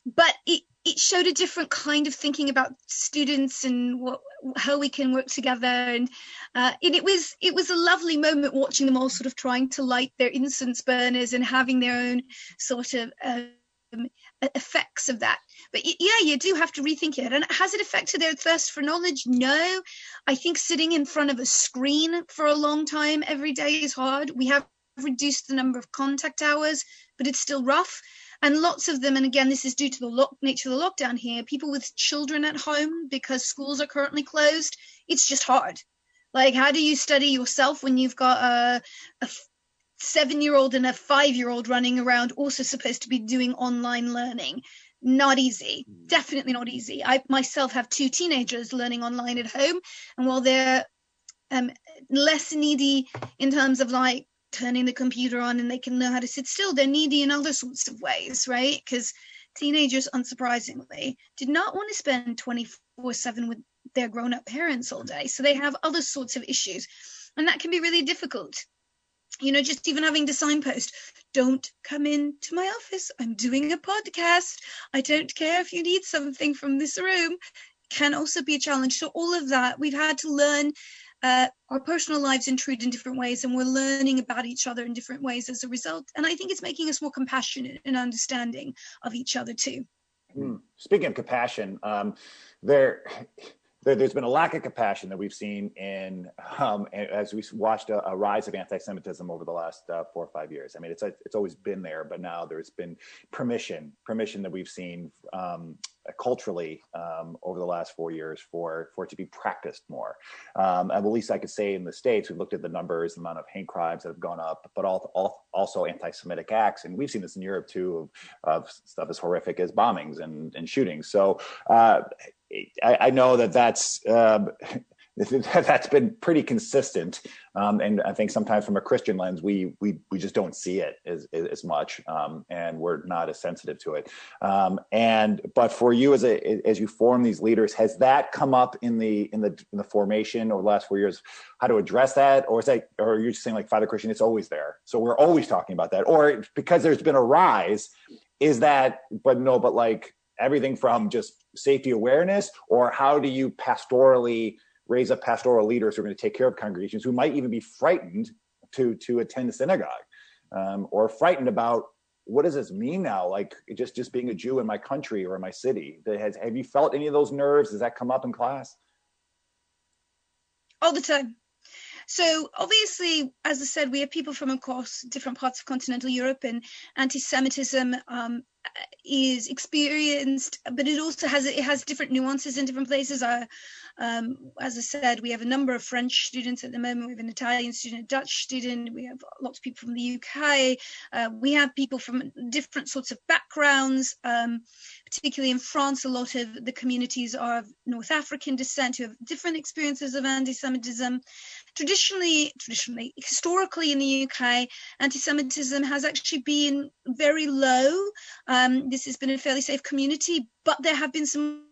but it it showed a different kind of thinking about students and what how we can work together and, uh, it was it was a lovely moment watching them all sort of trying to light their incense burners and having their own sort of um, effects of that. But yeah, you do have to rethink it. And has it affected their thirst for knowledge? No. I think sitting in front of a screen for a long time every day is hard. We have reduced the number of contact hours, but it's still rough. And lots of them, and again, this is due to the lock, nature of the lockdown here, people with children at home because schools are currently closed, it's just hard. Like, how do you study yourself when you've got a, a seven year old and a five year old running around also supposed to be doing online learning not easy. Hmm. definitely not easy. I myself have two teenagers learning online at home and while they're um, less needy in terms of like turning the computer on and they can learn how to sit still they're needy in other sorts of ways right? Because teenagers unsurprisingly did not want to spend 24 7 with their grown-up parents all day so they have other sorts of issues and that can be really difficult you know, just even having to signpost, don't come into my office. I'm doing a podcast. I don't care if you need something from this room, can also be a challenge. So, all of that, we've had to learn. Uh, our personal lives intrude in different ways, and we're learning about each other in different ways as a result. And I think it's making us more compassionate and understanding of each other too. Hmm. Speaking of compassion, um, there there, has been a lack of compassion that we've seen in um, as we watched a, a, rise of anti-Semitism over the last uh, four or five years. I mean, it's it's always been there, but now there's been permission, permission that we've seen um, culturally um, over the last four years for for it to be practiced more. Um, at least I could say in the states, we've looked at the numbers, the amount of hate crimes that have gone up, but all, all, also anti-Semitic acts, and we've seen this in Europe too, of, of stuff as horrific as bombings and, and shootings. So. Uh, I, I know that that's um, [laughs] that's been pretty consistent, um, and I think sometimes from a Christian lens, we we we just don't see it as as much, um, and we're not as sensitive to it. Um, and but for you as a as you form these leaders, has that come up in the in the in the formation over the last four years? How to address that, or is that, or are you just saying like Father Christian, it's always there, so we're always talking about that, or because there's been a rise, is that? But no, but like everything from just safety awareness or how do you pastorally raise up pastoral leaders who are going to take care of congregations who might even be frightened to to attend the synagogue um, or frightened about what does this mean now? Like just just being a jew in my country or in my city has, have you felt any of those nerves? Does that come up in class? All the time so obviously, as I said, we have people from across different parts of continental Europe, and anti-Semitism um, is experienced, but it also has it has different nuances in different places. Uh, um, as I said, we have a number of French students at the moment. We have an Italian student, a Dutch student. We have lots of people from the UK. Uh, we have people from different sorts of backgrounds. Um, particularly in France, a lot of the communities are of North African descent who have different experiences of anti-Semitism. Traditionally, traditionally, historically in the UK, anti-Semitism has actually been very low. Um, this has been a fairly safe community, but there have been some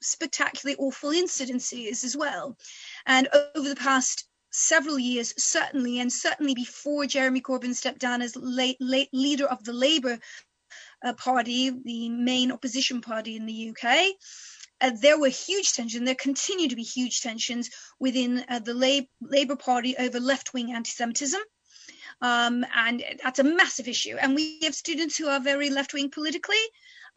spectacularly awful incidences as well. And over the past several years, certainly, and certainly before Jeremy Corbyn stepped down as late, late leader of the Labour Party, the main opposition party in the UK, uh, there were huge tensions. There continue to be huge tensions within uh, the Lab- Labour Party over left-wing anti-Semitism. Um, and that's a massive issue. And we have students who are very left-wing politically,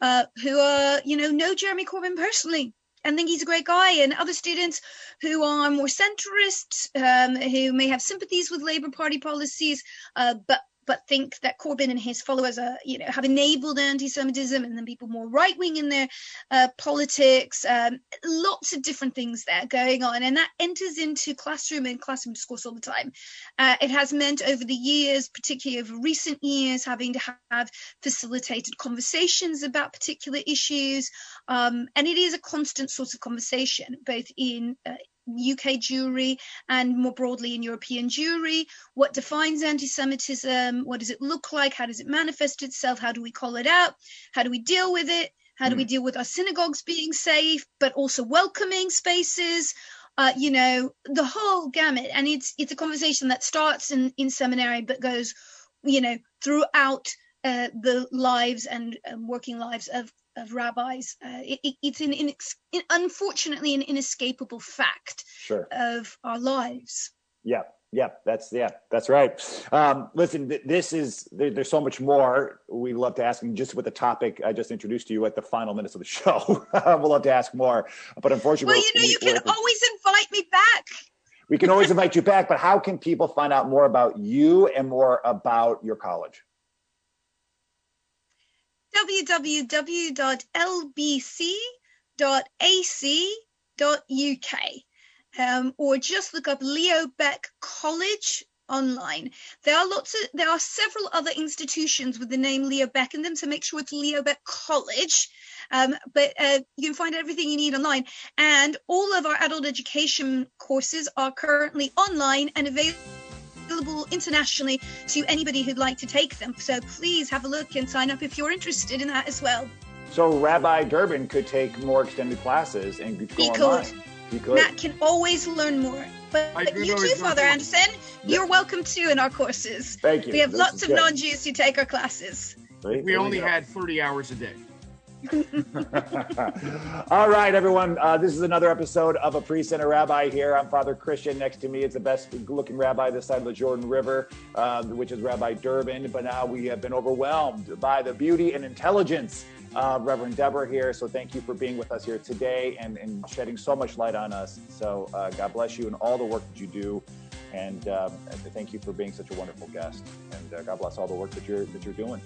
uh, who are, you know, know Jeremy Corbyn personally and think he's a great guy, and other students who are more centrist, um, who may have sympathies with Labour Party policies, uh, but but think that Corbyn and his followers are, you know, have enabled anti-Semitism, and then people more right-wing in their uh, politics. Um, lots of different things there going on, and that enters into classroom and classroom discourse all the time. Uh, it has meant over the years, particularly over recent years, having to have facilitated conversations about particular issues, um, and it is a constant source of conversation, both in uh, UK Jewry and more broadly in European Jewry. What defines anti Semitism? What does it look like? How does it manifest itself? How do we call it out? How do we deal with it? How do we deal with our synagogues being safe, but also welcoming spaces? Uh, you know, the whole gamut. And it's it's a conversation that starts in, in seminary but goes, you know, throughout uh, the lives and um, working lives of of rabbis. Uh, it, it's an, in, unfortunately an inescapable fact sure. of our lives. Yeah, yeah, that's yeah, that's right. Um, listen, th- this is there, there's so much more we love to ask, and just with the topic I just introduced to you at the final minutes of the [laughs] show, [laughs] we'll love to ask more. But unfortunately, well, you know, we, you can always invite me back. We can always [laughs] invite you back, but how can people find out more about you and more about your college? www.lbc.ac.uk um, or just look up Leo Baeck College online. There are lots of there are several other institutions with the name Leo Baeck in them, so make sure it's Leo Baeck College. Um, but uh, you can find everything you need online, and all of our adult education courses are currently online and available available internationally to anybody who'd like to take them. So please have a look and sign up if you're interested in that as well. So Rabbi Durbin could take more extended classes and go he online. Could. He could. Matt can always learn more. But, but you too, Father Anderson, you're welcome too in our courses. Thank you. We have this lots of non-Jews who take our classes. We only had 30 hours a day. [laughs] All right, everyone. Uh, this is another episode of A Priest and a Rabbi here. I'm Father Christian. Next to me is the best looking rabbi this side of the Jordan River, uh, which is Rabbi Durbin. But now we have been overwhelmed by the beauty and intelligence of Reverend Deborah here. So thank you for being with us here today and, and shedding so much light on us. So uh, God bless you and all the work that you do. And, um, and thank you for being such a wonderful guest. And uh, God bless all the work that you're that you're doing.